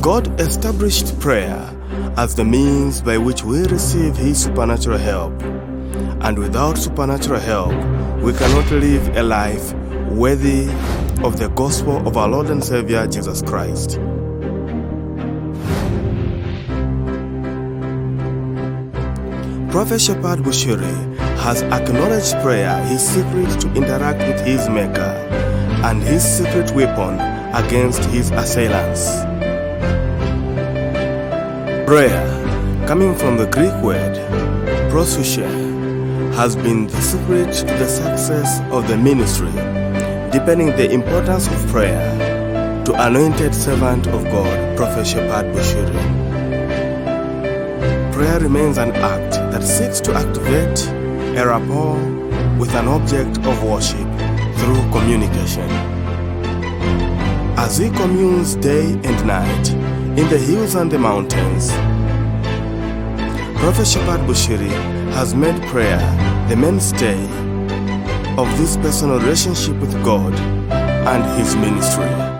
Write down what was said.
God established prayer as the means by which we receive His supernatural help. And without supernatural help, we cannot live a life worthy of the gospel of our Lord and Savior Jesus Christ. Prophet Shepherd Bushiri has acknowledged prayer his secret to interact with his Maker and his secret weapon against his assailants. Prayer, coming from the Greek word prosuche, has been the secret to the success of the ministry, deepening the importance of prayer to anointed servant of God, Prophet Shepherd Bushiri. Prayer remains an act that seeks to activate a rapport with an object of worship through communication. As he communes day and night in the hills and the mountains, Prophet Shepherd Bushiri has made prayer the mainstay of this personal relationship with God and his ministry.